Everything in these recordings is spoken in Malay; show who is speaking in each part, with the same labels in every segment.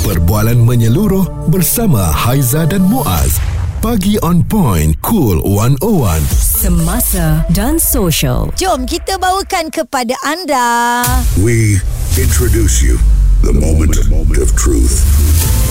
Speaker 1: Perbualan menyeluruh bersama Haiza dan Muaz. Pagi on point, cool 101.
Speaker 2: Semasa dan social.
Speaker 3: Jom kita bawakan kepada anda.
Speaker 4: We introduce you the moment of truth.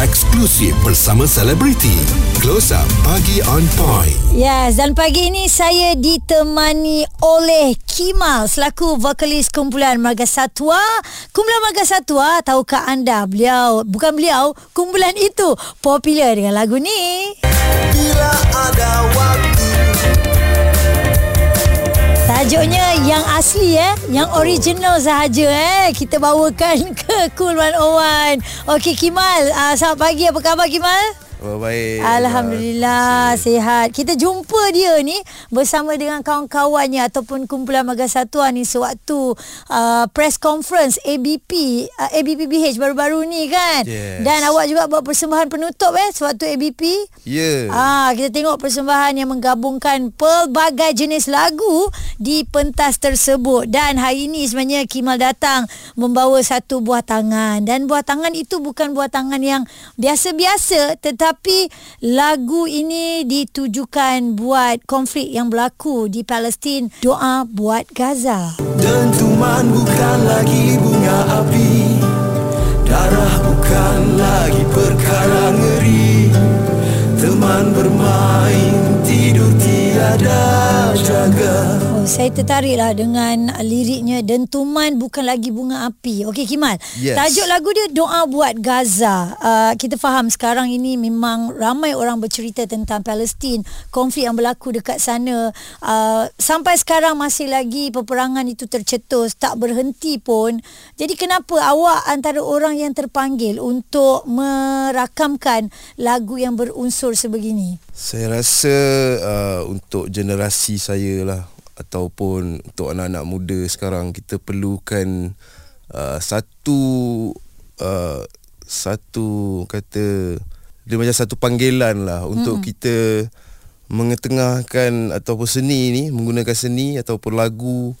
Speaker 1: Eksklusif bersama selebriti. Close up pagi on point.
Speaker 3: Yes, dan pagi ini saya ditemani oleh Kimal selaku vokalis kumpulan Marga Satwa. Kumpulan Marga Satwa, tahukah anda beliau, bukan beliau, kumpulan itu popular dengan lagu ni.
Speaker 5: Bila ada waktu
Speaker 3: Tajuknya yang asli eh Yang original sahaja eh Kita bawakan ke Cool 101 Okey Kimal uh, Selamat pagi apa khabar Kimal?
Speaker 6: Baik.
Speaker 3: Alhamdulillah sihat. Kita jumpa dia ni bersama dengan kawan-kawannya ataupun kumpulan Marga Satuan ni sewaktu uh, press conference ABP uh, ABPBH baru-baru ni kan.
Speaker 6: Yes.
Speaker 3: Dan awak juga buat persembahan penutup eh sewaktu ABP.
Speaker 6: Ya.
Speaker 3: Ah, kita tengok persembahan yang menggabungkan pelbagai jenis lagu di pentas tersebut dan hari ini sebenarnya Kimal datang membawa satu buah tangan dan buah tangan itu bukan buah tangan yang biasa-biasa tetapi lagu ini ditujukan buat konflik yang berlaku di Palestin. Doa buat Gaza.
Speaker 5: Dentuman bukan lagi bunga api. Darah bukan lagi perkara ngeri. Teman bermain tidur tiada
Speaker 3: saya tertariklah dengan liriknya Dentuman bukan lagi bunga api. Okey Kimal.
Speaker 6: Yes.
Speaker 3: Tajuk lagu dia Doa buat Gaza. Uh, kita faham sekarang ini memang ramai orang bercerita tentang Palestin, konflik yang berlaku dekat sana. Uh, sampai sekarang masih lagi peperangan itu tercetus, tak berhenti pun. Jadi kenapa awak antara orang yang terpanggil untuk merakamkan lagu yang berunsur sebegini?
Speaker 6: Saya rasa uh, untuk generasi saya lah ataupun untuk anak-anak muda sekarang kita perlukan uh, satu uh, satu kata dia macam satu panggilan lah untuk
Speaker 3: Mm-mm.
Speaker 6: kita mengetengahkan ataupun seni ni menggunakan seni ataupun lagu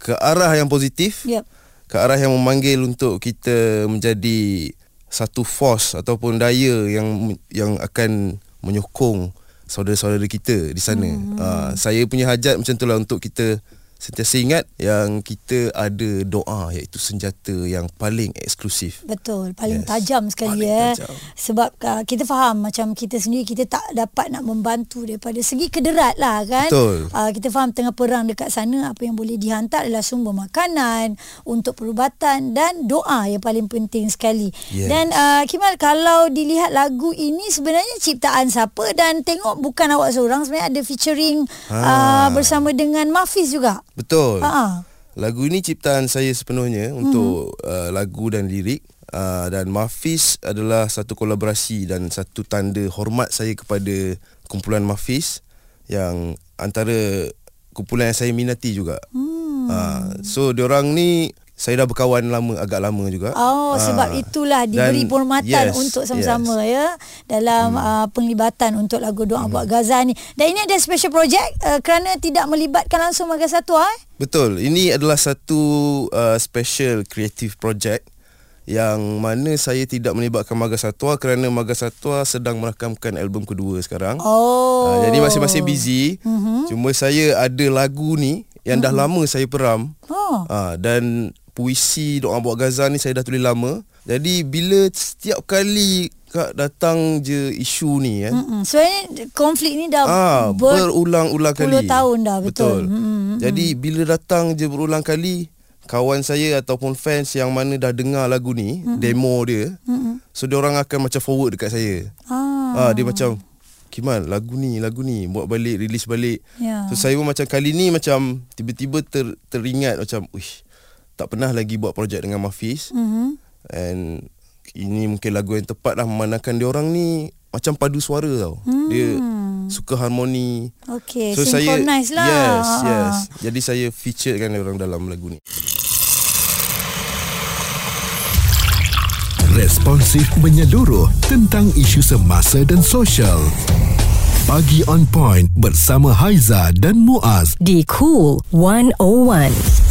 Speaker 6: ke arah yang positif
Speaker 3: Yep.
Speaker 6: ke arah yang memanggil untuk kita menjadi satu force ataupun daya yang yang akan menyokong saudara-saudara kita di sana. Hmm. Uh, saya punya hajat macam itulah untuk kita sentiasa ingat yang kita ada doa iaitu senjata yang paling eksklusif.
Speaker 3: Betul, paling yes. Tajam sekali
Speaker 6: paling
Speaker 3: eh.
Speaker 6: tajam.
Speaker 3: Sebab uh, kita faham macam kita sendiri kita tak dapat nak membantu daripada segi kederat lah kan.
Speaker 6: Betul.
Speaker 3: Uh, kita faham tengah perang dekat sana apa yang boleh dihantar adalah sumber makanan untuk perubatan dan doa yang paling penting sekali.
Speaker 6: Yes.
Speaker 3: Dan uh, Kimal kalau dilihat lagu ini sebenarnya ciptaan siapa dan tengok bukan awak seorang sebenarnya ada featuring
Speaker 6: Ha.
Speaker 3: uh, bersama dengan Mafiz juga.
Speaker 6: Betul.
Speaker 3: Ha.
Speaker 6: Lagu ini ciptaan saya sepenuhnya untuk uh, lagu dan lirik uh, dan Mafiz adalah satu kolaborasi dan satu tanda hormat saya kepada kumpulan Mafiz yang antara kumpulan yang saya minati juga. Hmm. Uh, so diorang ni saya dah berkawan lama agak lama juga.
Speaker 3: Oh, sebab
Speaker 6: Ah.
Speaker 3: itulah diberi
Speaker 6: Dan-
Speaker 3: penghormatan
Speaker 6: yes,
Speaker 3: untuk sama-sama ya dalam hmm. uh, penglibatan untuk lagu Doa hmm. buat Gaza ni. Dan ini ada special project uh, kerana tidak melibatkan langsung Marga Satwa eh.
Speaker 6: Betul. Ini adalah satu uh, special creative project yang mana saya tidak melibatkan Marga Satwa kerana Marga Satwa sedang merakamkan album kedua sekarang.
Speaker 3: Oh.
Speaker 6: Uh, jadi masing-masing busy. Mm-hmm. Cuma saya ada lagu ni yang dah lama saya peram.
Speaker 3: Oh.
Speaker 6: Uh, dan puisi Doa Buat Gaza ni saya dah tulis lama. Jadi bila setiap kali kak datang je isu ni kan.
Speaker 3: Mm-mm. Sebenarnya konflik ni dah
Speaker 6: Ah, berulang-ulang kali.
Speaker 3: puluh tahun dah, betul.
Speaker 6: Betul.
Speaker 3: Mm-mm.
Speaker 6: Jadi bila datang je berulang kali, kawan saya ataupun fans yang mana dah dengar lagu ni, mm demo dia, mm so dia orang akan macam forward dekat saya.
Speaker 3: Ah.
Speaker 6: Ah, dia macam Kimal lagu ni lagu ni buat balik release balik.
Speaker 3: Ya.
Speaker 6: So saya pun macam kali ni macam tiba-tiba ter, teringat macam uish tak pernah lagi buat projek dengan Mafiz.
Speaker 3: Mhm.
Speaker 6: And ini mungkin lagu yang tepat lah memandangkan dia orang ni macam padu suara tau.
Speaker 3: Hmm.
Speaker 6: Dia suka harmoni.
Speaker 3: Okey,
Speaker 6: So saya
Speaker 3: synchronize lah.
Speaker 6: Yes,
Speaker 3: Ah.
Speaker 6: yes. Jadi saya featurekan dia orang dalam lagu ni.
Speaker 1: Responsif menyeluruh tentang isu semasa dan sosial. Pagi on point bersama Haiza dan Muaz.
Speaker 2: di Cool 101.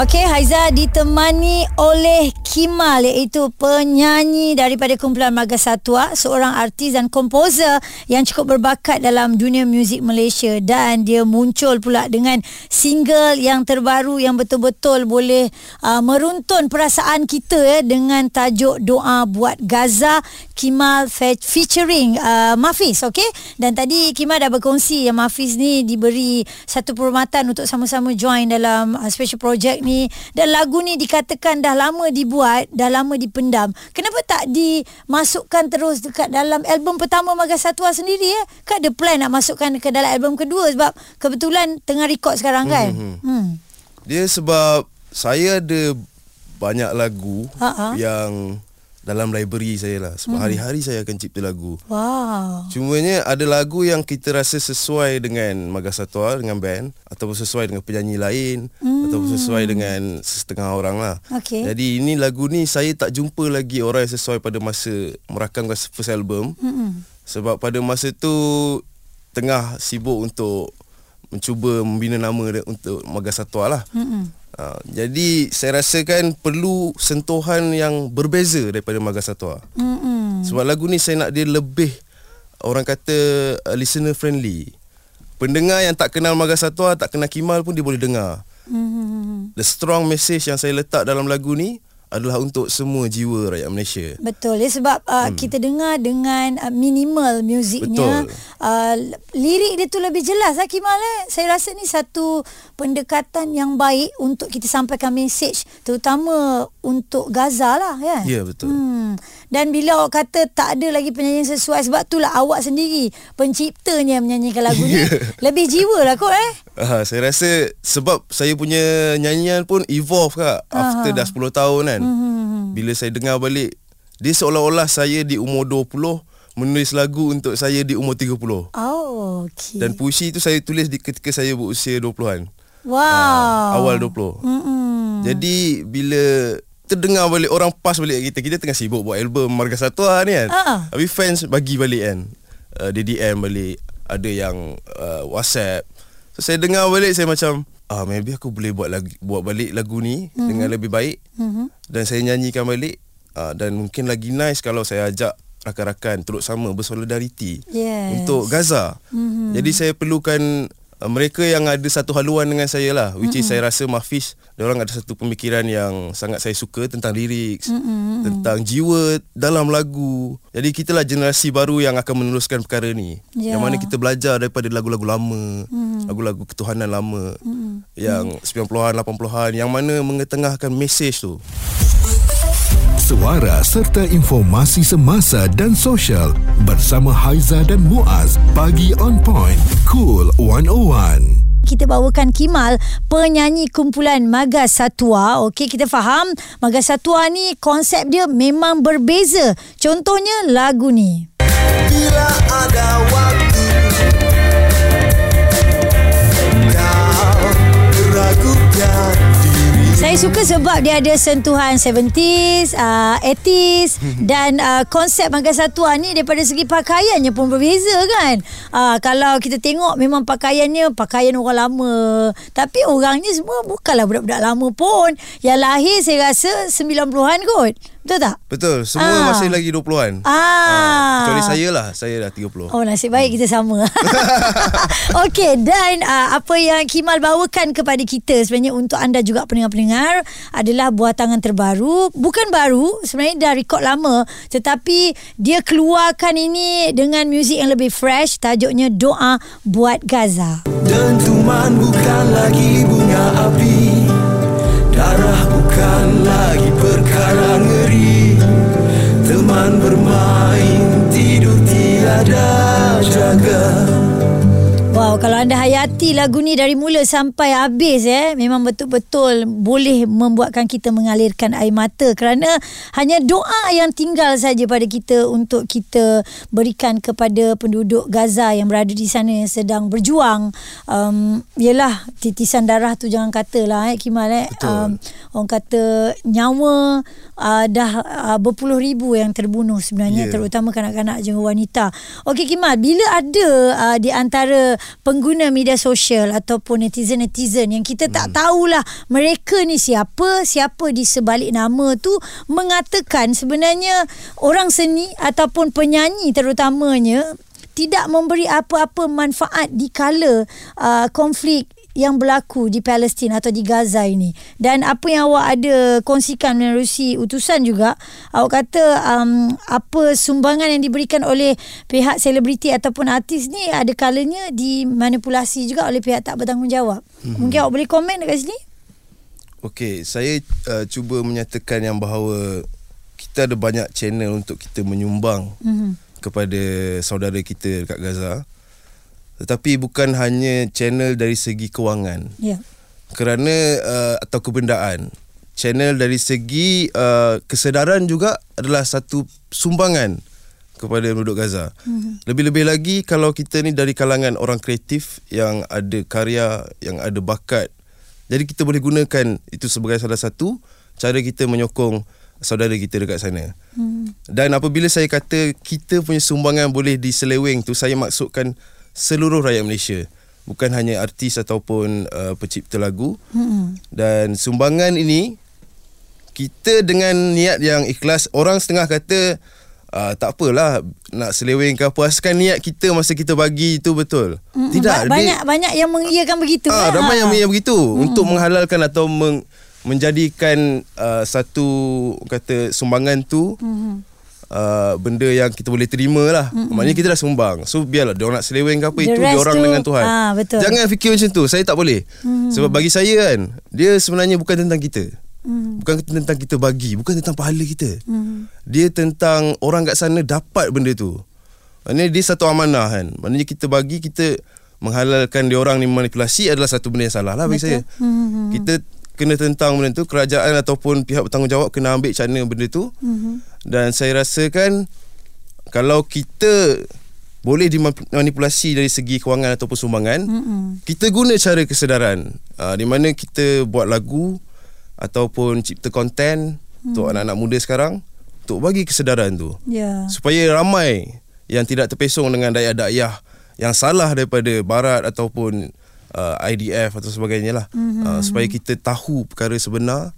Speaker 3: Okey, Haiza ditemani oleh Kimal iaitu penyanyi daripada kumpulan Marga Satwa, seorang artis dan komposer yang cukup berbakat dalam dunia muzik Malaysia dan dia muncul pula dengan single yang terbaru yang betul-betul boleh uh, meruntun perasaan kita ya dengan tajuk Doa Buat Gaza Kimal fe- featuring uh, Mafiz, okey? Dan tadi Kimal dah berkongsi yang Mafiz ni diberi satu perhormatan untuk sama-sama join dalam uh, special project ni dan lagu ni dikatakan dah lama dibuat, dah lama dipendam. Kenapa tak dimasukkan terus dekat dalam album pertama Marga Satwa sendiri ya? Kan ada plan nak masukkan ke dalam album kedua sebab kebetulan tengah record sekarang kan.
Speaker 6: Mhm.
Speaker 3: Hmm.
Speaker 6: Dia sebab saya ada banyak lagu
Speaker 3: Ha-ha.
Speaker 6: yang dalam library saya lah. Sebab hari-hari saya akan cipta lagu.
Speaker 3: Wow.
Speaker 6: Cumanya ada lagu yang kita rasa sesuai dengan Marga Satwa dengan band ataupun sesuai dengan penyanyi lain hmm. ataupun sesuai dengan setengah orang lah.
Speaker 3: Okey.
Speaker 6: Jadi ini lagu ni saya tak jumpa lagi orang yang sesuai pada masa merakamkan first album.
Speaker 3: Hmm.
Speaker 6: Sebab pada masa tu tengah sibuk untuk mencuba membina nama untuk Marga Satwa lah.
Speaker 3: Hmm.
Speaker 6: Ha, jadi saya rasakan perlu sentuhan yang berbeza daripada Marga Satwa.
Speaker 3: Hmm.
Speaker 6: Sebab lagu ni saya nak dia lebih orang kata uh, listener friendly. Pendengar yang tak kenal Marga Satwa, tak kenal Kimal pun dia boleh dengar.
Speaker 3: Hmm.
Speaker 6: The strong message yang saya letak dalam lagu ni adalah untuk semua jiwa rakyat Malaysia.
Speaker 3: Betul ya sebab uh, hmm. kita dengar dengan uh, minimal muziknya
Speaker 6: Betul.
Speaker 3: uh, lirik dia tu lebih jelas lah Kimal eh. Saya rasa ni satu pendekatan yang baik untuk kita sampaikan message terutama untuk Gaza lah kan.
Speaker 6: Ya, betul.
Speaker 3: Hmm. Dan bila awak kata tak ada lagi penyanyi yang sesuai sebab itulah awak sendiri penciptanya yang menyanyikan lagu ni. lebih jiwa lah kot eh.
Speaker 6: Ah, saya rasa sebab saya punya nyanyian pun evolve kak after dah 10 tahun kan.
Speaker 3: Hmm.
Speaker 6: Bila saya dengar balik dia seolah-olah saya di umur 20 menulis lagu untuk saya di umur 30.
Speaker 3: Oh, okey.
Speaker 6: Dan puisi tu saya tulis di ketika saya berusia 20-an.
Speaker 3: wow.
Speaker 6: Ah, awal 20.
Speaker 3: Mm-mm.
Speaker 6: Jadi bila terdengar balik orang pas balik kita kita tengah sibuk buat album Marga Satwa ni kan.
Speaker 3: Ah.
Speaker 6: Tapi fans bagi balik kan. Uh, dia DM balik ada yang uh, WhatsApp. So saya dengar balik saya macam ah maybe aku boleh buat lagi buat balik lagu ni mm-hmm. dengan lebih baik. Mm-hmm. Dan saya nyanyikan balik uh, dan mungkin lagi nice kalau saya ajak rakan-rakan turut sama bersolidariti
Speaker 3: Yes.
Speaker 6: untuk Gaza. Mm-hmm. Jadi saya perlukan uh, mereka yang ada satu haluan dengan saya lah which mm-hmm. is saya rasa Mafiz dia orang ada satu pemikiran yang sangat saya suka tentang lirik mm-hmm. tentang jiwa dalam lagu. Jadi kita lah generasi baru yang akan meneruskan perkara ni.
Speaker 3: Ya.
Speaker 6: Yang mana kita belajar daripada lagu-lagu lama, mm-hmm. lagu-lagu ketuhanan lama mm-hmm. Yang 90-an 80-an yang mana mengetengahkan mesej tu.
Speaker 1: Suara serta informasi semasa dan sosial bersama Haiza dan Muaz. Pagi on point. Cool 101.
Speaker 3: kita bawakan Kimal penyanyi kumpulan Maga Satwa. Okey, kita faham Maga Satwa ni konsep dia memang berbeza. Contohnya lagu ni.
Speaker 5: Bila ada waktu
Speaker 3: Saya suka sebab dia ada sentuhan 70s, uh, 80s dan uh, konsep Maga Satwa ni daripada segi pakaiannya pun berbeza kan. Uh, kalau kita tengok memang pakaiannya pakaian orang lama. Tapi orangnya semua bukanlah budak-budak lama pun. Yang lahir saya rasa 90-an kot. Betul tak?
Speaker 6: Betul, semua
Speaker 3: Ah.
Speaker 6: masih lagi 20-an.
Speaker 3: Ah.
Speaker 6: Kecuali saya lah, saya dah 30.
Speaker 3: Oh nasib baik kita sama Okey Dan uh, apa yang Kimal bawakan kepada kita Sebenarnya untuk anda juga pendengar-pendengar Adalah buah tangan terbaru Bukan baru Sebenarnya dah rekod lama Tetapi Dia keluarkan ini Dengan muzik yang lebih fresh Tajuknya Doa Buat Gaza
Speaker 5: Dentuman bukan lagi bunga api Darah bukan lagi perkara ngeri. Teman bermain tidur tiada jaga
Speaker 3: Wow, kalau anda hayati lagu ni dari mula sampai habis eh, memang betul-betul boleh membuatkan kita mengalirkan air mata kerana hanya doa yang tinggal saja pada kita untuk kita berikan kepada penduduk Gaza yang berada di sana yang sedang berjuang. Um, yelah, titisan darah tu jangan katalah eh Kimal eh.
Speaker 6: Betul.
Speaker 3: Um, orang kata nyawa uh, dah uh, berpuluh ribu yang terbunuh sebenarnya
Speaker 6: Ya.
Speaker 3: terutama kanak-kanak dan wanita. Okey Kimal, bila ada uh, di antara pengguna media sosial ataupun netizen-netizen yang kita tak tahulah mereka ni siapa, siapa di sebalik nama tu mengatakan sebenarnya orang seni ataupun penyanyi terutamanya tidak memberi apa-apa manfaat di kala uh, konflik yang berlaku di Palestin atau di Gaza ini dan apa yang awak ada kongsikan menerusi utusan juga awak kata um, apa sumbangan yang diberikan oleh pihak selebriti ataupun artis ni ada kalanya dimanipulasi juga oleh pihak tak bertanggungjawab mm-hmm. mungkin awak boleh komen dekat sini
Speaker 6: Okey, saya uh, cuba menyatakan yang bahawa kita ada banyak channel untuk kita menyumbang
Speaker 3: mm-hmm.
Speaker 6: kepada saudara kita dekat Gaza. Tetapi bukan hanya channel dari segi kewangan.
Speaker 3: ya
Speaker 6: Kerana uh, atau kebendaan. Channel dari segi uh, kesedaran juga adalah satu sumbangan kepada penduduk Gaza. Mm-hmm. Lebih-lebih lagi kalau kita ni dari kalangan orang kreatif yang ada karya, yang ada bakat. Jadi kita boleh gunakan itu sebagai salah satu cara kita menyokong saudara kita dekat sana. Hmm. Dan apabila saya kata kita punya sumbangan boleh diseleweng tu saya maksudkan seluruh rakyat Malaysia. Bukan hanya artis ataupun uh, pencipta lagu. Hmm. Dan sumbangan ini kita dengan niat yang ikhlas orang setengah kata uh, tak apalah nak seleweng ke apa asalkan niat kita masa kita bagi itu betul.
Speaker 3: Mm-mm.
Speaker 6: Tidak
Speaker 3: Ba- banyak banyak yang mengiyakan begitu
Speaker 6: Ah,
Speaker 3: kan?
Speaker 6: ramai yang
Speaker 3: Ha.
Speaker 6: yang begitu hmm. untuk menghalalkan atau meng, menjadikan uh, satu kata sumbangan tu hmm. Uh, benda yang kita boleh terima lah. Hmm. Maknanya kita dah sumbang. So biarlah dia nak seleweng ke apa
Speaker 3: The
Speaker 6: itu dia orang
Speaker 3: tu,
Speaker 6: dengan Tuhan.
Speaker 3: ah, betul.
Speaker 6: Jangan fikir macam tu. Saya tak boleh. Hmm. Sebab bagi saya kan dia sebenarnya bukan tentang kita. Hmm. Bukan tentang kita bagi, bukan tentang pahala kita. Hmm. Dia tentang orang kat sana dapat benda tu. Maknanya dia satu amanah kan. Maknanya kita bagi kita menghalalkan dia orang ni manipulasi adalah satu benda yang salah lah bagi saya. Hmm. Kita kena tentang benda tu kerajaan ataupun pihak bertanggungjawab kena ambil cara benda tu. Hmm. Dan saya rasakan kalau kita boleh dimanipulasi dari segi kewangan ataupun sumbangan, mm-hmm. kita guna cara kesedaran. Uh, di mana kita buat lagu ataupun cipta konten mm. untuk anak-anak muda sekarang untuk bagi kesedaran tu.
Speaker 3: Ya.
Speaker 6: Supaya ramai yang tidak terpesong dengan daya-daya yang salah daripada barat ataupun uh, IDF atau sebagainya lah. Mm-hmm. Uh, supaya kita tahu perkara sebenar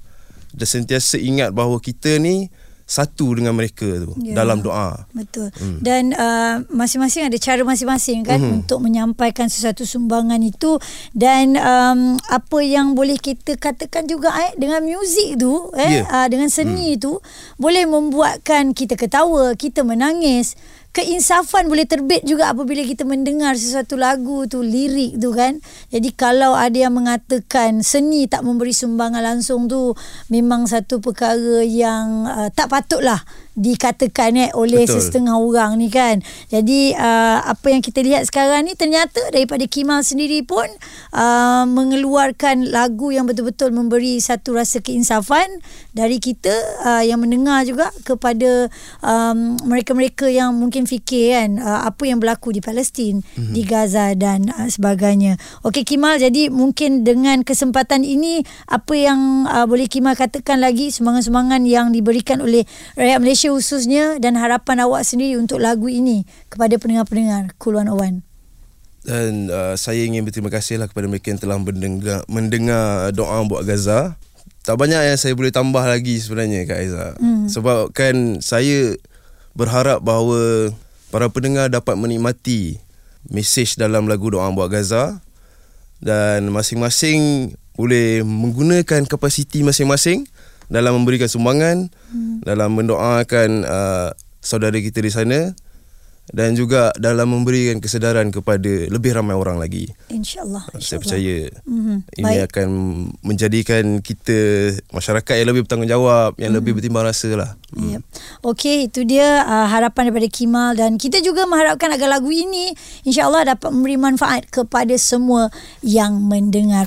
Speaker 6: dan sentiasa ingat bahawa kita ni satu dengan mereka tu
Speaker 3: Ya.
Speaker 6: dalam doa.
Speaker 3: Betul. Hmm. Dan uh, masing-masing ada cara masing-masing kan
Speaker 6: Mhm.
Speaker 3: hmm. untuk menyampaikan sesuatu sumbangan itu dan um, apa yang boleh kita katakan juga eh dengan muzik tu eh
Speaker 6: Ya.
Speaker 3: uh, dengan seni hmm. tu boleh membuatkan kita ketawa, kita menangis. Keinsafan boleh terbit juga apabila kita mendengar sesuatu lagu tu, lirik tu kan. Jadi kalau ada yang mengatakan seni tak memberi sumbangan langsung tu memang satu perkara yang uh, tak patutlah dikatakan eh oleh
Speaker 6: Betul.
Speaker 3: setengah orang ni kan. Jadi uh, apa yang kita lihat sekarang ni ternyata daripada Kimal sendiri pun uh, mengeluarkan lagu yang betul-betul memberi satu rasa keinsafan dari kita uh, yang mendengar juga kepada um, mereka-mereka yang mungkin fikir kan uh, apa yang berlaku di Palestin, mm-hmm. di Gaza dan uh, sebagainya. Okey Kimal jadi mungkin dengan kesempatan ini apa yang uh, boleh Kimal katakan lagi sumbangan-sumbangan yang diberikan oleh rakyat Malaysia khususnya dan harapan awak sendiri untuk lagu ini kepada pendengar-pendengar Cool 101.
Speaker 6: Dan uh, saya ingin berterima kasih lah kepada mereka yang telah mendengar, mendengar doa buat Gaza. Tak banyak yang saya boleh tambah lagi sebenarnya Kak Aiza. Hmm. Sebab kan saya berharap bahawa para pendengar dapat menikmati mesej dalam lagu doa buat Gaza dan masing-masing boleh menggunakan kapasiti masing-masing dalam memberikan sumbangan, hmm. dalam mendoakan uh, saudara kita di sana dan juga dalam memberikan kesedaran kepada lebih ramai orang lagi.
Speaker 3: InsyaAllah.
Speaker 6: Saya
Speaker 3: insyaAllah.
Speaker 6: percaya
Speaker 3: Mhm.
Speaker 6: ini
Speaker 3: Baik.
Speaker 6: akan menjadikan kita masyarakat yang lebih bertanggungjawab, yang lebih bertimbang rasa lah.
Speaker 3: Hmm. Yep. Okey, itu dia uh, harapan daripada Kimal dan kita juga mengharapkan agar lagu ini insya-Allah dapat memberi manfaat kepada semua yang mendengar.